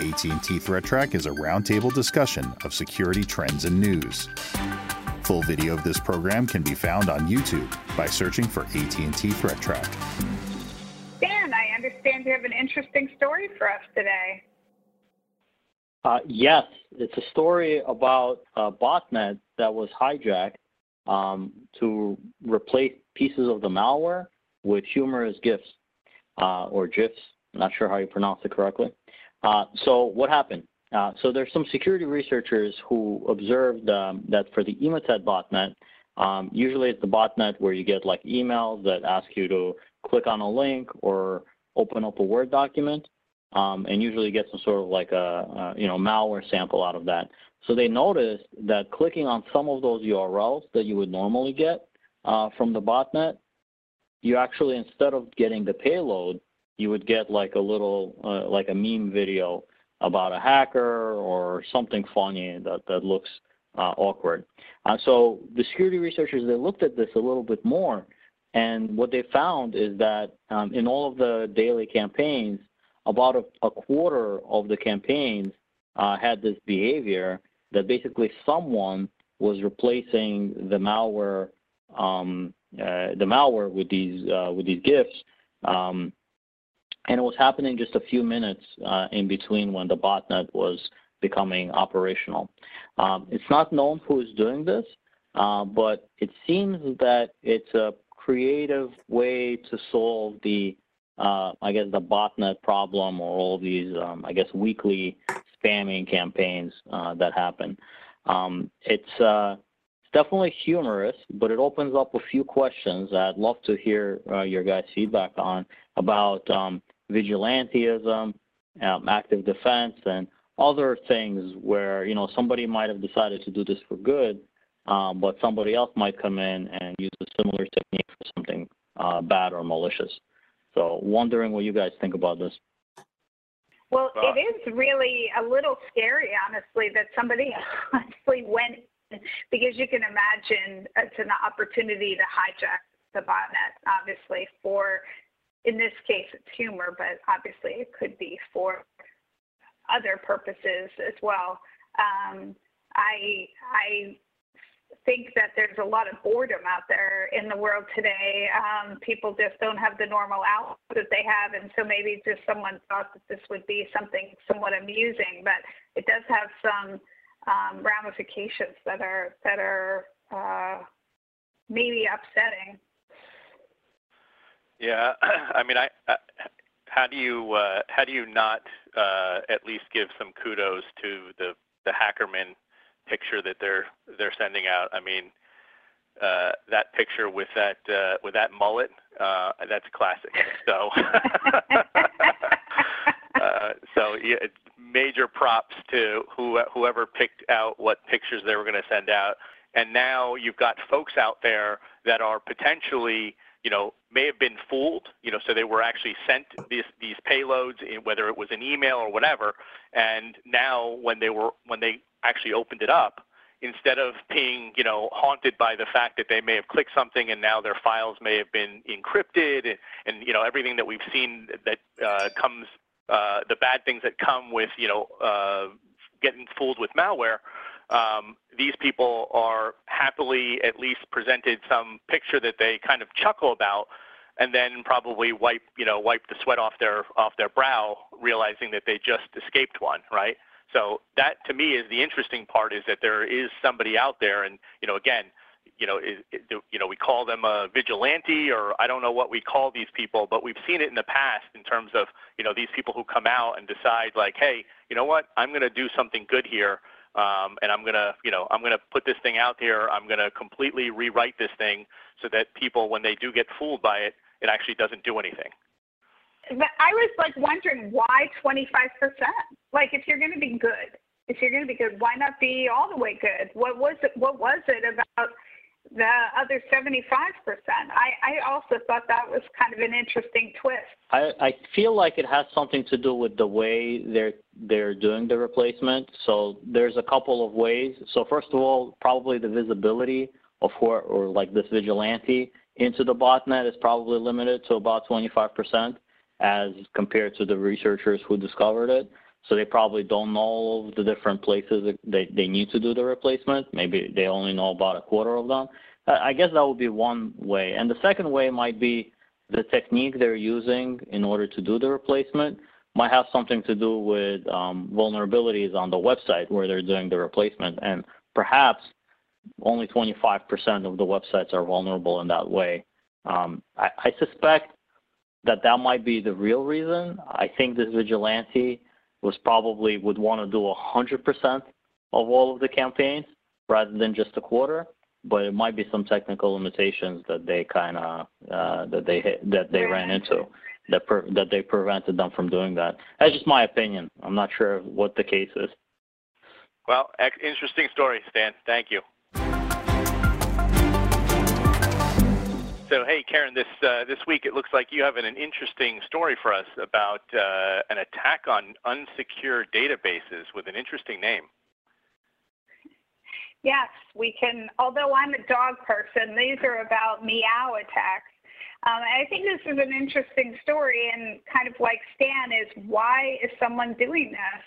AT&T Threat Track is a roundtable discussion of security trends and news. Full video of this program can be found on YouTube by searching for AT&T Threat Track. Dan, I understand you have an interesting story for us today. Uh, yes, it's a story about a botnet that was hijacked um, to replace pieces of the malware with humorous GIFs uh, or GIFs. I'm not sure how you pronounce it correctly. Uh, so what happened? Uh, so there's some security researchers who observed um, that for the Emotet botnet, um, usually it's the botnet where you get like emails that ask you to click on a link or open up a Word document, um, and usually get some sort of like a, a, you know malware sample out of that. So they noticed that clicking on some of those URLs that you would normally get uh, from the botnet, you actually instead of getting the payload, you would get like a little uh, like a meme video about a hacker or something funny that, that looks uh, awkward. Uh, so the security researchers, they looked at this a little bit more, and what they found is that um, in all of the daily campaigns, about a, a quarter of the campaigns uh, had this behavior that basically someone was replacing the malware um, uh, the malware with these uh, with these GIFs um, and it was happening just a few minutes uh, in between when the botnet was becoming operational. Um, it's not known who is doing this, uh, but it seems that it's a creative way to solve the, uh, I guess, the botnet problem or all these, um, I guess, weekly spamming campaigns uh, that happen. Um, it's, uh, definitely humorous, but it opens up a few questions I'd love to hear uh, your guys' feedback on about um, vigilantism, um, active defense, and other things where you know somebody might have decided to do this for good, um, but somebody else might come in and use a similar technique for something uh, bad or malicious. So, wondering what you guys think about this. Well, it is really a little scary, honestly, that somebody honestly went because you can imagine it's an opportunity to hijack the botnet, obviously, for in this case, it's humor, but obviously it could be for other purposes as well. Um, I I think that there's a lot of boredom out there in the world today. Um, people just don't have the normal outlet that they have, and so maybe just someone thought that this would be something somewhat amusing, but it does have some um, ramifications that are that are uh, maybe upsetting. Yeah, I mean, I, how do you uh, how do you not uh, at least give some kudos to the the Hackerman picture that they're they're sending out? I mean, uh, that picture with that with that mullet, that's classic. So, so yeah, major props to who, whoever picked out what pictures they were going to send out. And now you've got folks out there that are potentially you know, may have been fooled, you know, so they were actually sent these these payloads, in, whether it was an email or whatever, and now when they were when they actually opened it up, instead of being, you know, haunted by the fact that they may have clicked something and now their files may have been encrypted, and, and you know everything that we've seen that uh, comes, uh, the bad things that come with, you know, uh, getting fooled with malware um, these people are happily at least presented some picture that they kind of chuckle about and then probably wipe you know wipe the sweat off their off their brow realizing that they just escaped one right? So that to me is the interesting part is that there is somebody out there and you know again you know is, you know we call them a vigilante or I don't know what we call these people but we've seen it in the past in terms of you know these people who come out and decide like hey you know what? I'm going to do something good here um, and I'm gonna, you know, I'm gonna put this thing out there. I'm gonna completely rewrite this thing so that people, when they do get fooled by it, it actually doesn't do anything. But I was like wondering why 25%? Like, if you're to be good, if you're to be good, why not be all the way good? What was it? What was it about the other 75%. I, I also thought that was kind of an interesting twist. I, I feel like it has something to do with the way they're they're doing the replacement. So there's a couple of ways. So first of all, probably the visibility of who or like this vigilante into the botnet is probably limited to about 25% as compared to the researchers who discovered it. So they probably don't know the different places they, they need to do the replacement. Maybe they only know about a quarter of them. I guess that would be one way. And the second way might be the technique they're using in order to do the replacement might have something to do with um, vulnerabilities on the website where they're doing the replacement. And perhaps only 25% of the websites are vulnerable in that way. Um, I, I, suspect that that might be the real reason. I think this vigilante was probably would want to do 100% of all of the campaigns rather than just a quarter. But it might be some technical limitations that they kind of uh, that they hit, that they ran into that per, that they prevented them from doing that. That's just my opinion. I'm not sure what the case is. Well, interesting story, Stan. Thank you. So, hey, Karen, this uh, this week it looks like you have an, an interesting story for us about uh, an attack on unsecure databases with an interesting name. Yes, we can. Although I'm a dog person, these are about meow attacks. Um, I think this is an interesting story, and kind of like Stan is why is someone doing this?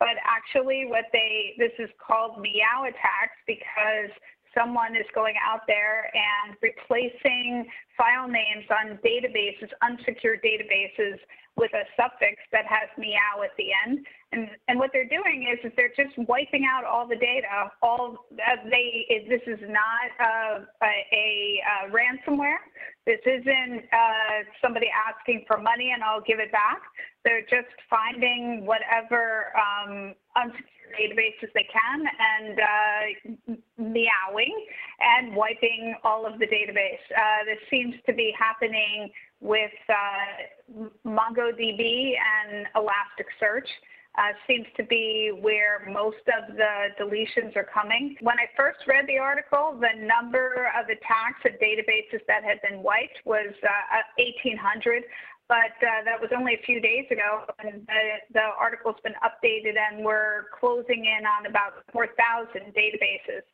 But actually, what they this is called meow attacks because someone is going out there and replacing file names on databases, unsecured databases, with a suffix that has meow at the end. And, and what they're doing is, is they're just wiping out all the data. All uh, they this is not a, a, a ransomware. This isn't uh, somebody asking for money and I'll give it back. They're just finding whatever um, unsecured databases they can and uh, meowing and wiping all of the database. Uh, this seems to be happening with uh, MongoDB and Elasticsearch. Uh, seems to be where most of the deletions are coming. When I first read the article, the number of attacks at databases that had been wiped was uh, 1,800 but uh, that was only a few days ago, and the, the article's been updated, and we're closing in on about 4,000 databases.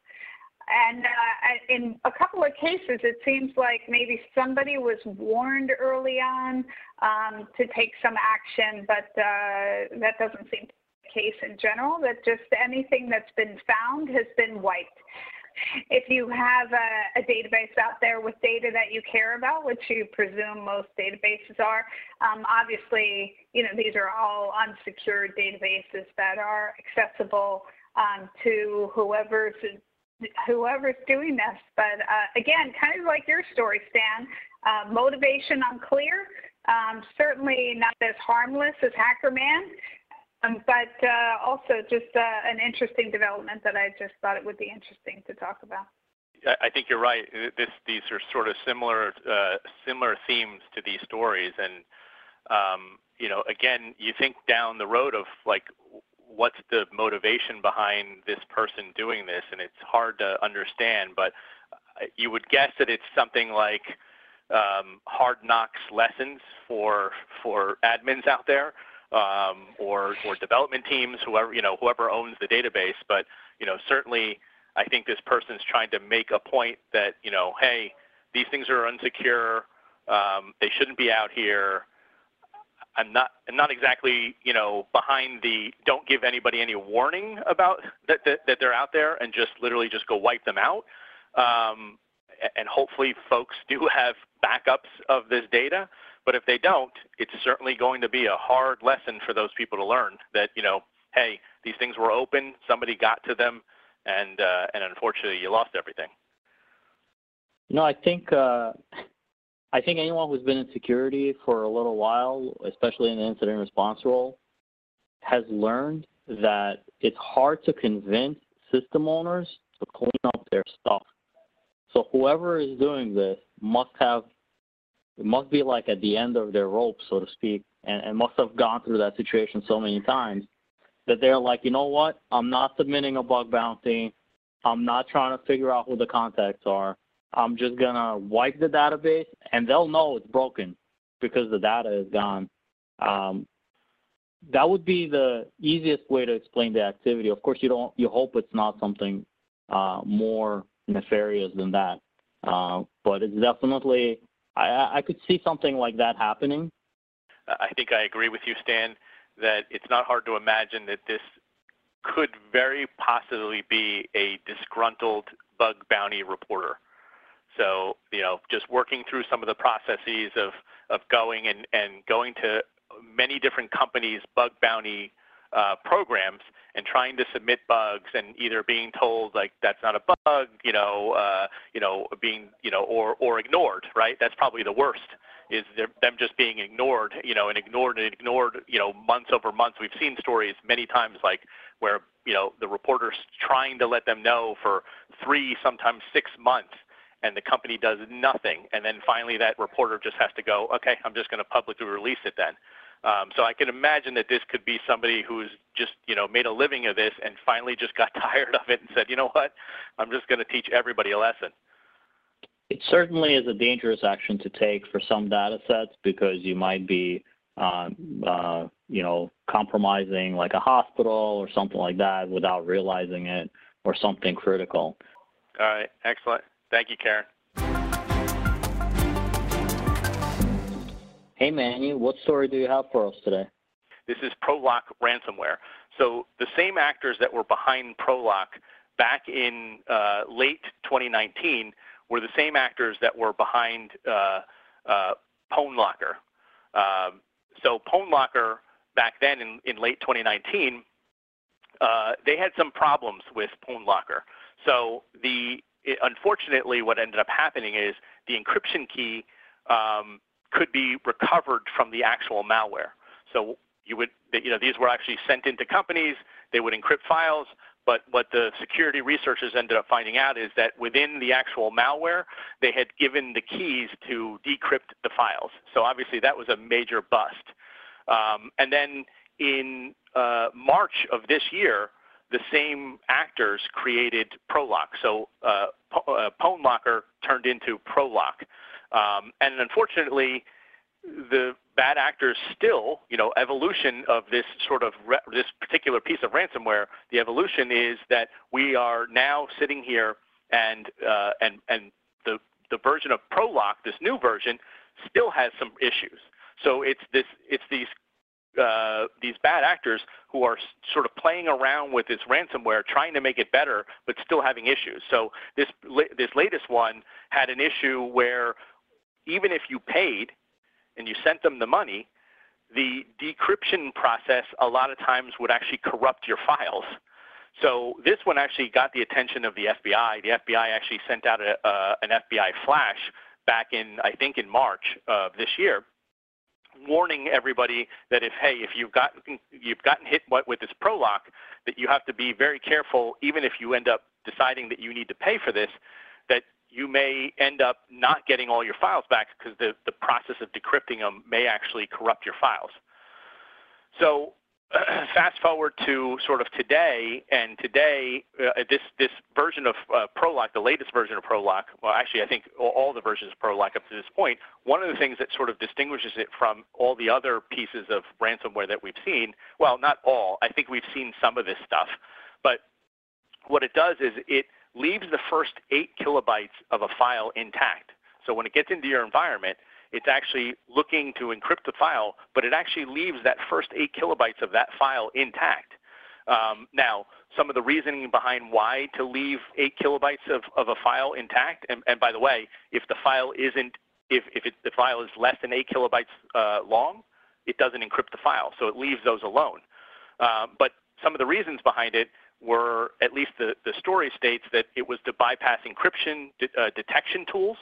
And uh, in a couple of cases, it seems like maybe somebody was warned early on um, to take some action, but uh, that doesn't seem to be the case in general, that just anything that's been found has been wiped. If you have a, a, database out there with data that you care about, which you presume most databases are, um, obviously, you know, these are all unsecured databases that are accessible um, to whoever's whoever's doing this. But uh, again, kind of like your story, Stan, uh, motivation unclear. Um, certainly not as harmless as HackerMan, um, but uh, also just uh, an interesting development that I just thought it would be interesting to talk about. I think you're right. This, these are sort of similar, uh, similar themes to these stories, and um, you know, again, you think down the road of like, what's the motivation behind this person doing this, and it's hard to understand. But uh, you would guess that it's something like um, hard knocks lessons for for admins out there um, or or development teams, whoever you know, whoever owns the database. But you know, certainly, I think this person's trying to make a point that you know, hey, these things are unsecure. Um, they shouldn't be out here. I'm not I'm not exactly you know behind the don't give anybody any warning about that that, that they're out there and just literally just go wipe them out. Um, and hopefully folks do have backups of this data. But if they don't, it's certainly going to be a hard lesson for those people to learn that, you know, hey, these things were open, somebody got to them, and uh, and unfortunately you lost everything. No, I think uh, I think anyone who's been in security for a little while, especially in the incident response role, has learned that it's hard to convince system owners to clean up their stuff. So whoever is doing this must have it must be like at the end of their rope, so to speak, and, and must have gone through that situation so many times that they're like, you know what? I'm not submitting a bug bounty. I'm not trying to figure out who the contacts are. I'm just gonna wipe the database, and they'll know it's broken because the data is gone. Um, that would be the easiest way to explain the activity. Of course, you don't. You hope it's not something uh, more nefarious than that, uh, but it's definitely I, I could see something like that happening. I think I agree with you, Stan. that it's not hard to imagine that this could very possibly be a disgruntled bug bounty reporter. So, you know, just working through some of the processes of, of going and, and going to many different companies' bug bounty uh, programs and trying to submit bugs and either being told like that's not a bug, you know, uh, you know, being, you know, or or ignored, right? That's probably the worst is them just being ignored, you know, and ignored and ignored, you know, months over months. We've seen stories many times like where you know the reporter's trying to let them know for three, sometimes six months, and the company does nothing, and then finally that reporter just has to go, okay, I'm just going to publicly release it then. Um, so I can imagine that this could be somebody who's just, you know, made a living of this and finally just got tired of it and said, you know what, I'm just going to teach everybody a lesson. It certainly is a dangerous action to take for some data sets because you might be, uh, uh, you know, compromising like a hospital or something like that without realizing it or something critical. All right, excellent. Thank you, Karen. Hey, Manny, what story do you have for us today? This is Prolock ransomware. So the same actors that were behind Prolock back in uh, late 2019 were the same actors that were behind uh, uh, PwnLocker. Um, so PwnLocker back then in, in late 2019, uh, they had some problems with PwnLocker. So the it, unfortunately, what ended up happening is the encryption key um, could be recovered from the actual malware. So you would, you know, these were actually sent into companies. They would encrypt files, but what the security researchers ended up finding out is that within the actual malware, they had given the keys to decrypt the files. So obviously that was a major bust. Um, and then in uh, March of this year, the same actors created Prolock. So uh, uh, PwnLocker turned into Prolock. Um, and unfortunately, the bad actors still, you know, evolution of this sort of this particular piece of ransomware. The evolution is that we are now sitting here, and uh, and and the the version of Prolock, this new version, still has some issues. So it's this it's these uh, these bad actors who are sort of playing around with this ransomware, trying to make it better, but still having issues. So this this latest one had an issue where even if you paid and you sent them the money, the decryption process a lot of times would actually corrupt your files. So this one actually got the attention of the FBI. The FBI actually sent out a, uh, an FBI flash back in, I think, in March of this year, warning everybody that if, hey, if you've gotten you've gotten hit with this Prolock, that you have to be very careful, even if you end up deciding that you need to pay for this, that you may end up not getting all your files back because the, the process of decrypting them may actually corrupt your files. So fast forward to sort of today, and today uh, this this version of uh, Prolock, the latest version of Prolock, well, actually I think all the versions of Prolock up to this point, one of the things that sort of distinguishes it from all the other pieces of ransomware that we've seen, well, not all, I think we've seen some of this stuff, but what it does is it leaves the first eight kilobytes of a file intact. So when it gets into your environment, it's actually looking to encrypt the file, but it actually leaves that first eight kilobytes of that file intact. Um, now, some of the reasoning behind why to leave eight kilobytes of, of a file intact, and, and by the way, if the file isn't, if, if it, the file is less than eight kilobytes uh, long, it doesn't encrypt the file, so it leaves those alone. Um, but some of the reasons behind it were, at least the, the story states, that it was to bypass encryption de uh, detection tools.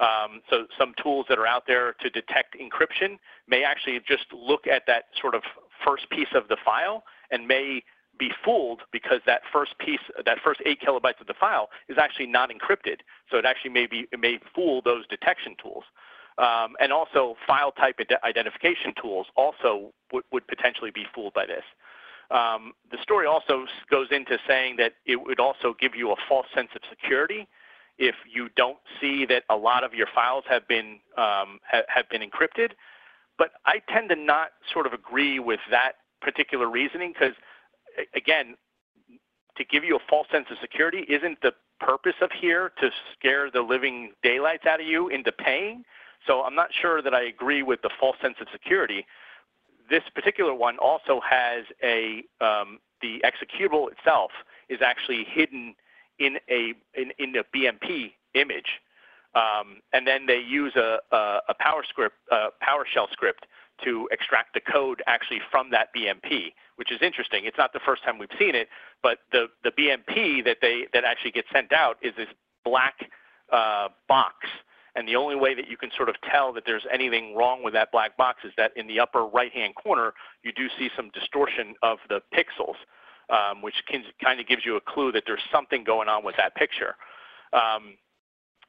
Um, so some tools that are out there to detect encryption may actually just look at that sort of first piece of the file and may be fooled because that first piece, that first eight kilobytes of the file is actually not encrypted. So it actually may be, it may fool those detection tools. Um, and also file type identification tools also would potentially be fooled by this. Um, the story also goes into saying that it would also give you a false sense of security if you don't see that a lot of your files have been um, ha have been encrypted. But I tend to not sort of agree with that particular reasoning because, again, to give you a false sense of security isn't the purpose of here to scare the living daylights out of you into paying. So I'm not sure that I agree with the false sense of security this particular one also has a um, the executable itself is actually hidden in a in, in BMP image, um, and then they use a, a, a power script PowerShell script to extract the code actually from that BMP, which is interesting. It's not the first time we've seen it, but the the BMP that they that actually gets sent out is this black uh, box and the only way that you can sort of tell that there's anything wrong with that black box is that in the upper right-hand corner, you do see some distortion of the pixels, um, which can, kind of gives you a clue that there's something going on with that picture. Um,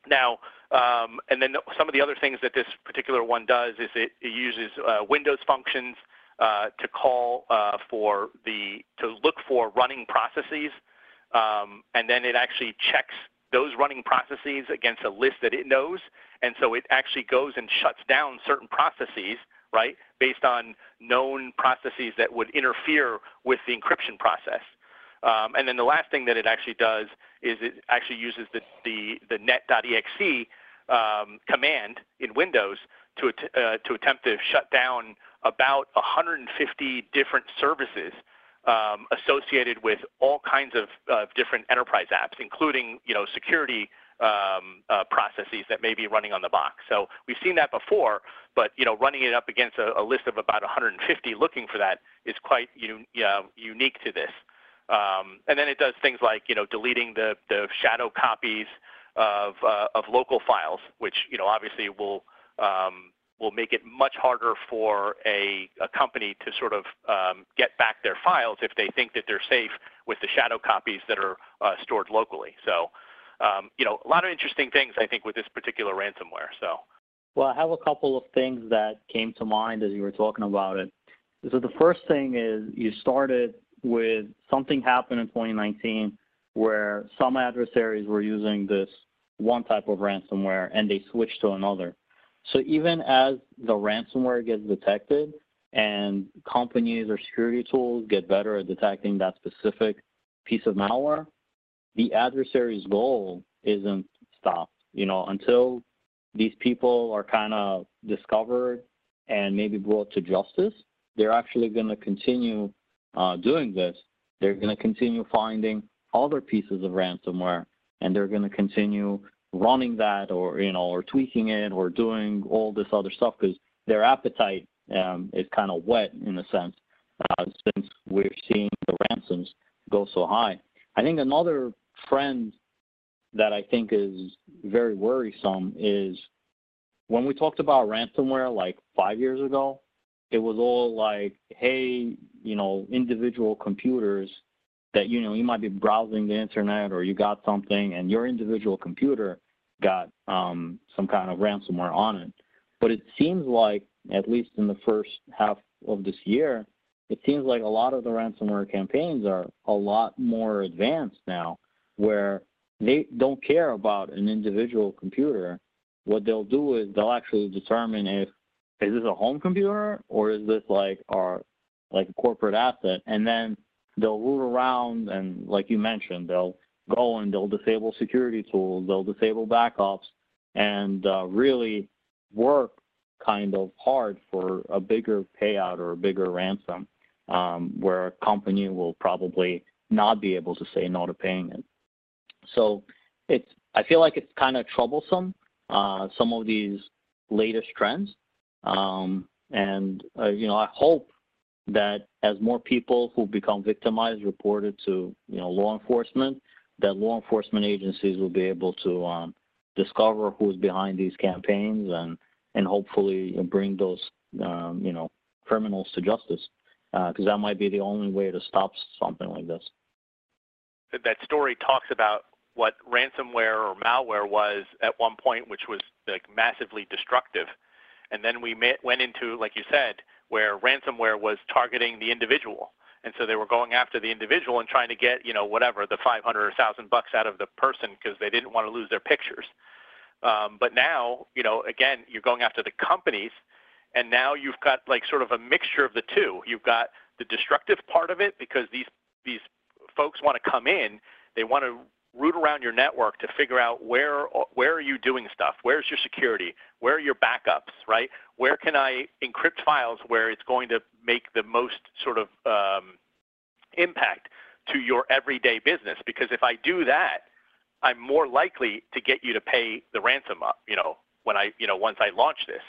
now, um, and then some of the other things that this particular one does is it, it uses uh, Windows functions uh, to call uh, for the to look for running processes, um, and then it actually checks those running processes against a list that it knows. And so it actually goes and shuts down certain processes, right, based on known processes that would interfere with the encryption process. Um, and then the last thing that it actually does is it actually uses the, the, the net.exe um, command in Windows to, uh, to attempt to shut down about 150 different services um, associated with all kinds of uh, different enterprise apps, including you know security um, uh, processes that may be running on the box. So we've seen that before, but you know running it up against a, a list of about 150 looking for that is quite uh, unique to this. Um, and then it does things like you know deleting the the shadow copies of uh, of local files, which you know obviously will um, will make it much harder for a, a company to sort of um, get back their files if they think that they're safe with the shadow copies that are uh, stored locally. So, um, you know, a lot of interesting things I think with this particular ransomware. So. Well, I have a couple of things that came to mind as you were talking about it. So the first thing is you started with something happened in 2019 where some adversaries were using this one type of ransomware and they switched to another. So even as the ransomware gets detected and companies or security tools get better at detecting that specific piece of malware, the adversary's goal isn't stopped. You know, until these people are kind of discovered and maybe brought to justice, they're actually going to continue uh, doing this. They're going to continue finding other pieces of ransomware, and they're going to continue running that or you know or tweaking it or doing all this other stuff because their appetite um, is kind of wet in a sense uh, since we're seeing the ransoms go so high. I think another trend that I think is very worrisome is when we talked about ransomware like five years ago, it was all like, hey, you know, individual computers that you know you might be browsing the internet or you got something and your individual computer got um, some kind of ransomware on it. But it seems like, at least in the first half of this year, it seems like a lot of the ransomware campaigns are a lot more advanced now, where they don't care about an individual computer. What they'll do is they'll actually determine if is this a home computer or is this like our like a corporate asset, and then they'll root around and like you mentioned, they'll go and they'll disable security tools, they'll disable backups, and uh, really work kind of hard for a bigger payout or a bigger ransom, um, where a company will probably not be able to say no to paying it. So it's I feel like it's kind of troublesome uh, some of these latest trends, um, and uh, you know I hope that as more people who become victimized report it to you know law enforcement, that law enforcement agencies will be able to um, discover who's behind these campaigns and and hopefully bring those um, you know criminals to justice because uh, that might be the only way to stop something like this. That story talks about what ransomware or malware was at one point, which was like massively destructive, and then we met, went into, like you said, where ransomware was targeting the individual. And so they were going after the individual and trying to get, you know, whatever, the 500 or 1,000 bucks out of the person because they didn't want to lose their pictures. Um, but now, you know, again, you're going after the companies, and now you've got like sort of a mixture of the two. You've got the destructive part of it because these these folks want to come in, they want to root around your network to figure out where where are you doing stuff? Where's your security? Where are your backups? Right? Where can I encrypt files where it's going to make the most sort of um, impact to your everyday business? Because if I do that, I'm more likely to get you to pay the ransom up. You know, when I you know once I launch this.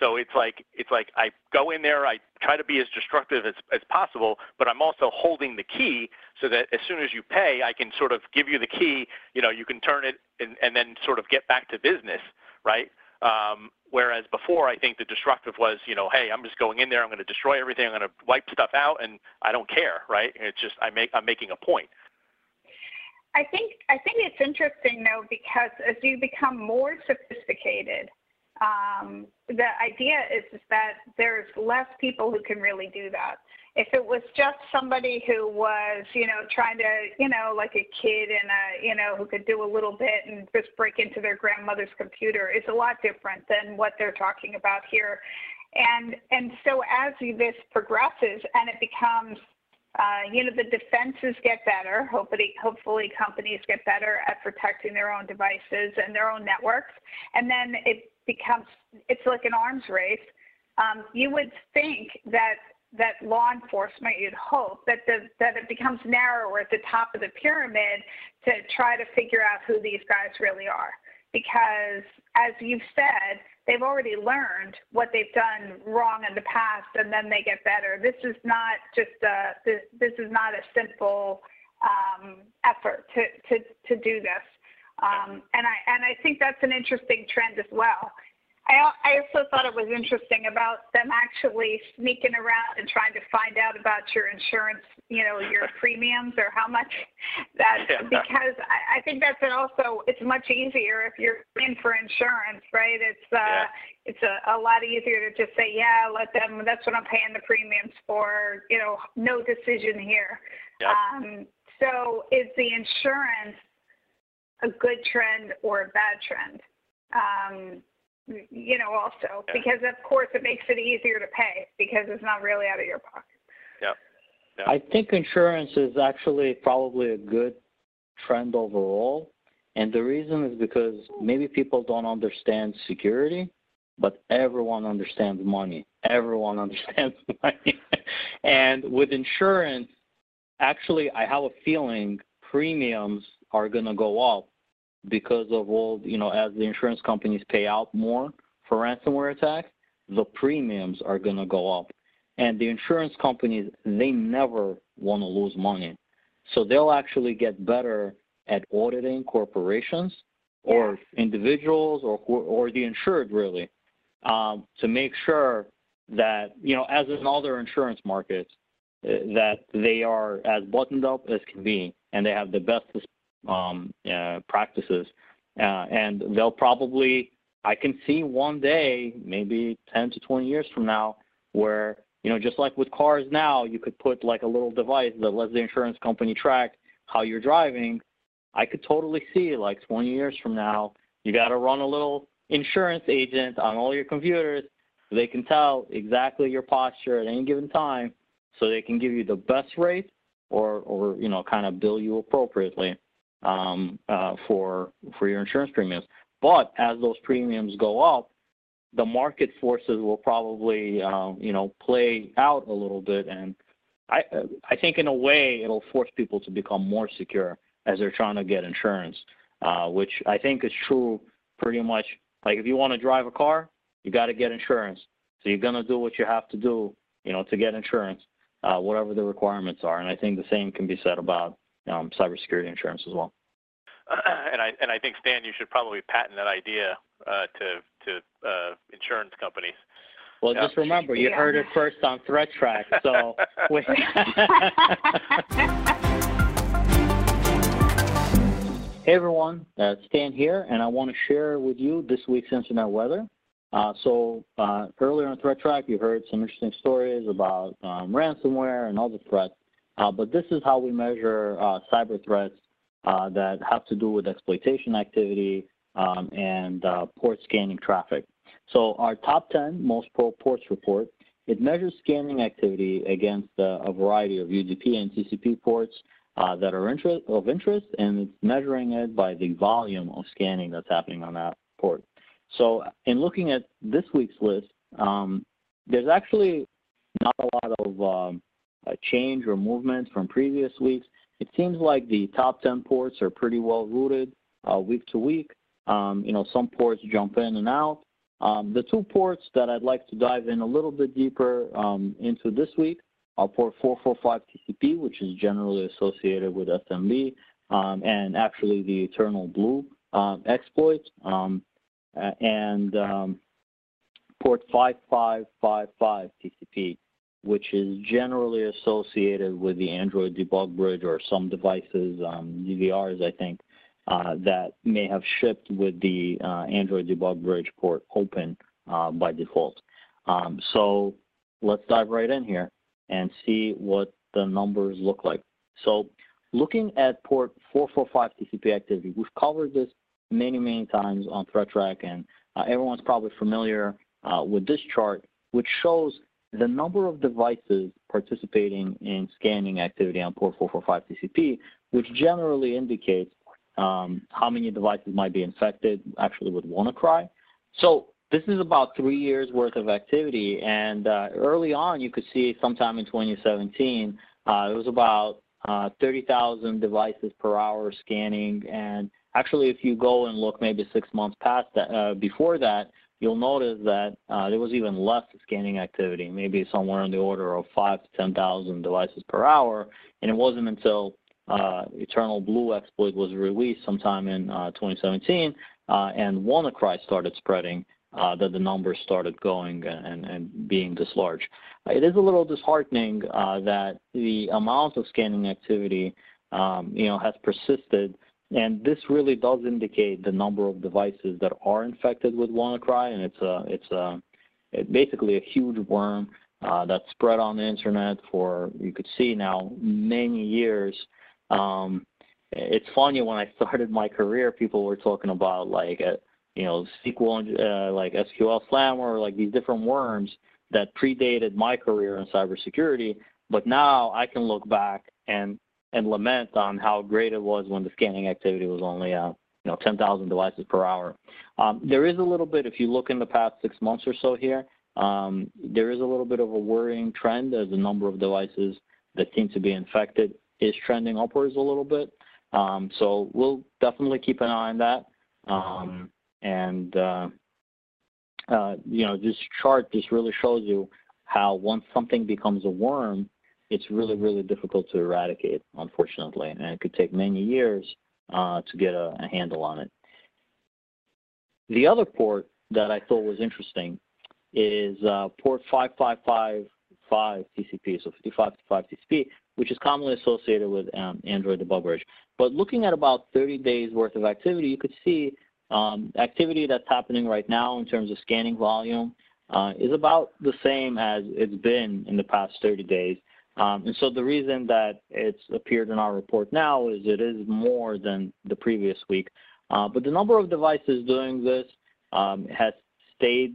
So it's like it's like I go in there, I try to be as destructive as, as possible, but I'm also holding the key so that as soon as you pay, I can sort of give you the key. You know, you can turn it and, and then sort of get back to business, right? Um, whereas before, I think the destructive was, you know, hey, I'm just going in there, I'm going to destroy everything, I'm going to wipe stuff out, and I don't care, right? It's just I make I'm making a point. I think I think it's interesting though because as you become more sophisticated, the idea is, is that there's less people who can really do that. If it was just somebody who was, you know, trying to, you know, like a kid and a, you know, who could do a little bit and just break into their grandmother's computer, it's a lot different than what they're talking about here. And and so as this progresses and it becomes uh, you know, the defenses get better. Hopefully, hopefully companies get better at protecting their own devices and their own networks. And then it becomes it's like an arms race. Um, you would think that that law enforcement, you'd hope that the, that it becomes narrower at the top of the pyramid to try to figure out who these guys really are. Because as you've said, they've already learned what they've done wrong in the past, and then they get better. This is not just a this, this is not a simple um, effort to, to to do this. Um, and I and I think that's an interesting trend as well. I, I also thought it was interesting about them actually sneaking around and trying to find out about your insurance, you know, your premiums or how much that yeah. because I, I think that's also it's much easier if you're in for insurance, right? It's uh yeah. it's a, a lot easier to just say, yeah, let them. That's what I'm paying the premiums for. You know, no decision here. Yep. Um, so is the insurance a good trend or a bad trend. Um, you know, also yeah. because of course it makes it easier to pay because it's not really out of your pocket. Yeah. yeah. I think insurance is actually probably a good trend overall. And the reason is because maybe people don't understand security, but everyone understands money. Everyone understands money. and with insurance, actually, I have a feeling premiums are going to go up because of all, you know, as the insurance companies pay out more for ransomware attacks, the premiums are going to go up. And the insurance companies, they never want to lose money. So they'll actually get better at auditing corporations or individuals or, or the insured really um, to make sure that, you know, as in other insurance markets, uh, that they are as buttoned up as can be and they have the best um, uh, practices. Uh, and they'll probably, I can see one day, maybe 10 to 20 years from now, where, you know, just like with cars now, you could put like a little device that lets the insurance company track how you're driving. I could totally see like 20 years from now, you got to run a little insurance agent on all your computers they can tell exactly your posture at any given time so they can give you the best rate or, or you know, kind of bill you appropriately um, uh, for for your insurance premiums. But as those premiums go up, the market forces will probably uh, you know play out a little bit, and I I think in a way it'll force people to become more secure as they're trying to get insurance, uh, which I think is true pretty much. Like if you want to drive a car, you got to get insurance. So you're gonna do what you have to do, you know, to get insurance, uh, whatever the requirements are. And I think the same can be said about um, cybersecurity insurance as well. and I and I think Stan, you should probably patent that idea uh, to to uh, insurance companies. Well, just remember, you yeah. heard it first on Threat Track. So. hey everyone, uh, Stan here, and I want to share with you this week's internet weather. Uh, so uh, earlier on Threat Track, you heard some interesting stories about um, ransomware and other threats. Uh, but this is how we measure uh, cyber threats uh, that have to do with exploitation activity um, and port scanning traffic. So our top 10 most probe ports report, it measures scanning activity against a variety of UDP and TCP ports uh, that are of interest, and it's measuring it by the volume of scanning that's happening on that port. So in looking at this week's list, um, there's actually not a lot of um, change or movement from previous weeks. It seems like the top 10 ports are pretty well rooted uh, week to week. Um, you know, some ports jump in and out. Um, the two ports that I'd like to dive in a little bit deeper um, into this week are port 445 TCP, which is generally associated with SMB, um, and actually the Eternal Blue um, exploit, um, and port 5555 TCP, which is generally associated with the Android debug bridge or some devices, DVRs, I think, uh, that may have shipped with the uh, Android debug bridge port open uh, by default. Um, so let's dive right in here and see what the numbers look like. So looking at port 445 TCP activity, we've covered this many, many times on ThreatTrack, and uh, everyone's probably familiar uh, with this chart, which shows the number of devices participating in scanning activity on port 445 TCP, which generally indicates um, how many devices might be infected actually with WannaCry. So this is about three years worth of activity, and uh, early on you could see sometime in 2017 uh, it was about uh, 30,000 devices per hour scanning, and actually if you go and look maybe six months past that, uh, before that, you'll notice that uh, there was even less scanning activity, maybe somewhere in the order of five to 10,000 devices per hour, and it wasn't until uh, Eternal Blue exploit was released sometime in uh, 2017, uh, and WannaCry started spreading, uh, that the numbers started going and, and being this large. It is a little disheartening uh, that the amount of scanning activity, um, you know, has persisted, and this really does indicate the number of devices that are infected with WannaCry, and it's a, it's a, it's basically a huge worm uh, that's spread on the internet for you could see now many years um, it's funny when I started my career, people were talking about like a, uh, you know SQL, uh, like SQL Slammer, like these different worms that predated my career in cybersecurity. But now I can look back and and lament on how great it was when the scanning activity was only uh, you know 10,000 devices per hour. Um, there is a little bit, if you look in the past six months or so here, um, there is a little bit of a worrying trend as the number of devices that seem to be infected is trending upwards a little bit. Um, so we'll definitely keep an eye on that. Um, and uh, uh, you know, this chart just really shows you how once something becomes a worm, it's really, really difficult to eradicate, unfortunately, and it could take many years uh, to get a, a, handle on it. The other port that I thought was interesting is uh, port 5555 TCP, so 5555 TCP, which is commonly associated with um, Android bridge. But looking at about 30 days worth of activity, you could see um, activity that's happening right now in terms of scanning volume uh, is about the same as it's been in the past 30 days. Um, and so the reason that it's appeared in our report now is it is more than the previous week. Uh, but the number of devices doing this um, has stayed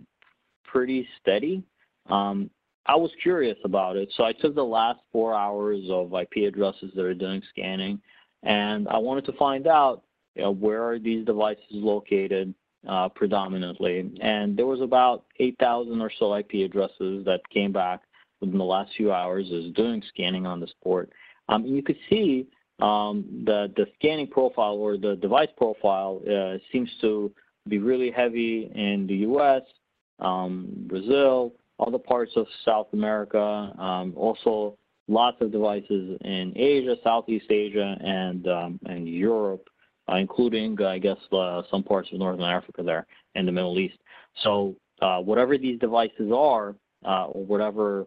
pretty steady. Um, I was curious about it, so I took the last four hours of IP addresses that are doing scanning, and I wanted to find out you know, where are these devices located uh, predominantly. And there was about 8,000 or so IP addresses that came back within the last few hours is doing scanning on this port. Um, you could see um, the, the scanning profile or the device profile uh, seems to be really heavy in the US, um, Brazil, other parts of South America, um, also lots of devices in Asia, Southeast Asia, and um, and Europe, uh, including uh, I guess some parts of Northern Africa there and the Middle East. So uh, whatever these devices are, uh, or whatever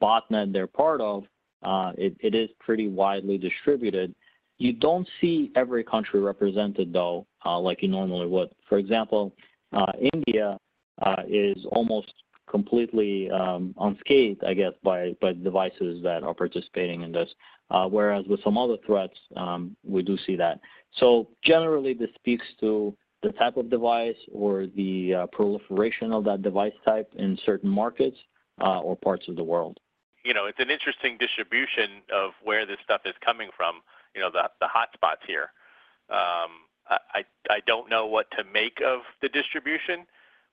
botnet they're part of, uh, it, it is pretty widely distributed. You don't see every country represented though, like you normally would. For example, India is almost completely um, unscathed, I guess, by, by devices that are participating in this. Uh, whereas with some other threats, um, we do see that. So generally, this speaks to the type of device or the uh, proliferation of that device type in certain markets uh, or parts of the world. you know, it's an interesting distribution of where this stuff is coming from. You know, the the hot spots here. Um, I I don't know what to make of the distribution,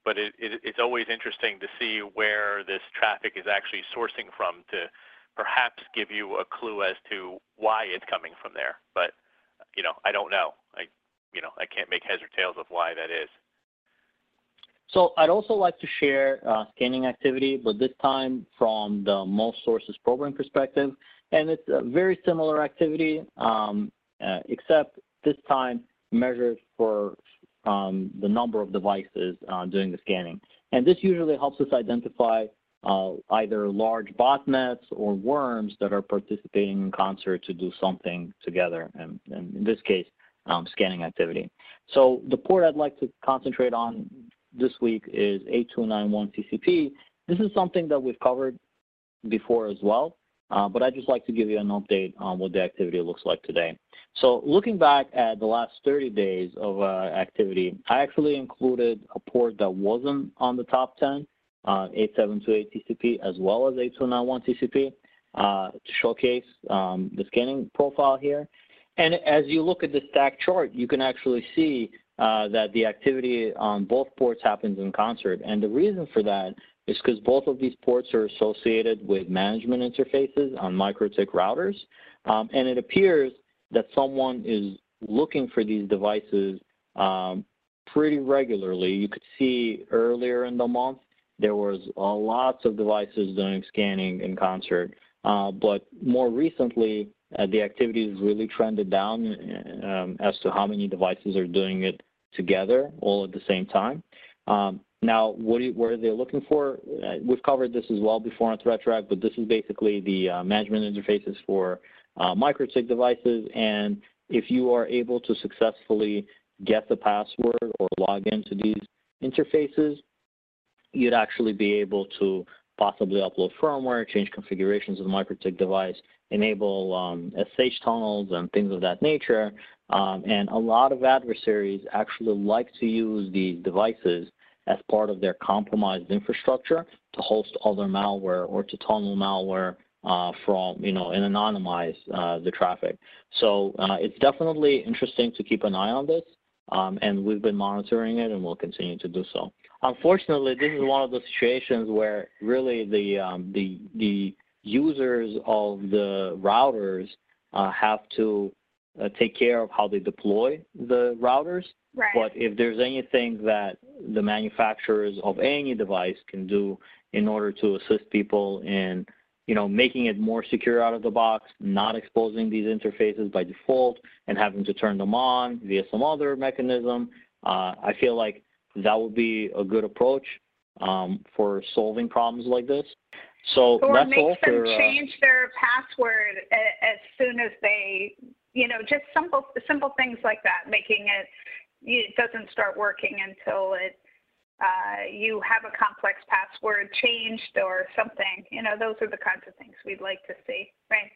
but it, it, it's always interesting to see where this traffic is actually sourcing from to perhaps give you a clue as to why it's coming from there. But you know, I don't know. I you know, I can't make heads or tails of why that is. So I'd also like to share uh, scanning activity, but this time from the most sources program perspective. And it's a very similar activity, um, uh, except this time measured for um, the number of devices uh, doing the scanning. And this usually helps us identify uh, either large botnets or worms that are participating in concert to do something together, and, and in this case, um, scanning activity. So the port I'd like to concentrate on this week is 8291 This is something that we've covered before as well, uh, but I'd just like to give you an update on what the activity looks like today. So looking back at the last 30 days of uh, activity, I actually included a port that wasn't on the top 10, uh, 8728 TCP, as well as 8291 TCP uh, to showcase um, the scanning profile here. And as you look at the stack chart, you can actually see that the activity on both ports happens in concert. And the reason for that is because both of these ports are associated with management interfaces on MikroTik routers. Um, and it appears that someone is looking for these devices um, pretty regularly. You could see earlier in the month there was uh, lots of devices doing scanning in concert. Uh, but more recently, uh, the activity has really trended down um, as to how many devices are doing it together all at the same time. Um, now, what, you, what, are they looking for? Uh, we've covered this as well before on Threat Track, but this is basically the uh, management interfaces for uh, MikroTik devices. And if you are able to successfully get the password or log into these interfaces, you'd actually be able to possibly upload firmware, change configurations of the MikroTik device, enable um, SSH tunnels and things of that nature, um, and a lot of adversaries actually like to use these devices as part of their compromised infrastructure to host other malware or to tunnel malware uh, from, you know, and anonymize uh, the traffic. So uh, it's definitely interesting to keep an eye on this, um, and we've been monitoring it and we'll continue to do so. Unfortunately, this is one of the situations where really the, um, the, the users of the routers uh, have to uh, take care of how they deploy the routers. Right. But if there's anything that the manufacturers of any device can do in order to assist people in, you know, making it more secure out of the box, not exposing these interfaces by default, and having to turn them on via some other mechanism, uh, I feel like that would be a good approach um, for solving problems like this. So or that's make all them for, uh, change their password as soon as they you know, just simple simple things like that, making it it doesn't start working until it uh, you have a complex password changed or something. You know, those are the kinds of things we'd like to see, right?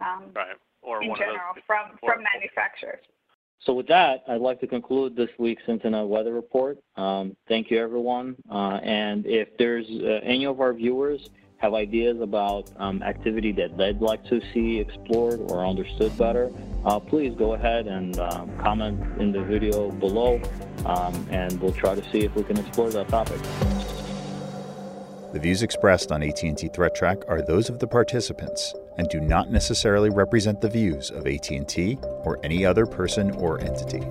Um, right. Or in general, from from manufacturers. So with that, I'd like to conclude this week's Internet Weather Report. Um, thank you, everyone. Uh, and if there's uh, any of our viewers have ideas about um, activity that they'd like to see explored or understood better, uh, please go ahead and um, comment in the video below, um, and we'll try to see if we can explore that topic. The views expressed on AT&T Threat Track are those of the participants and do not necessarily represent the views of AT&T or any other person or entity.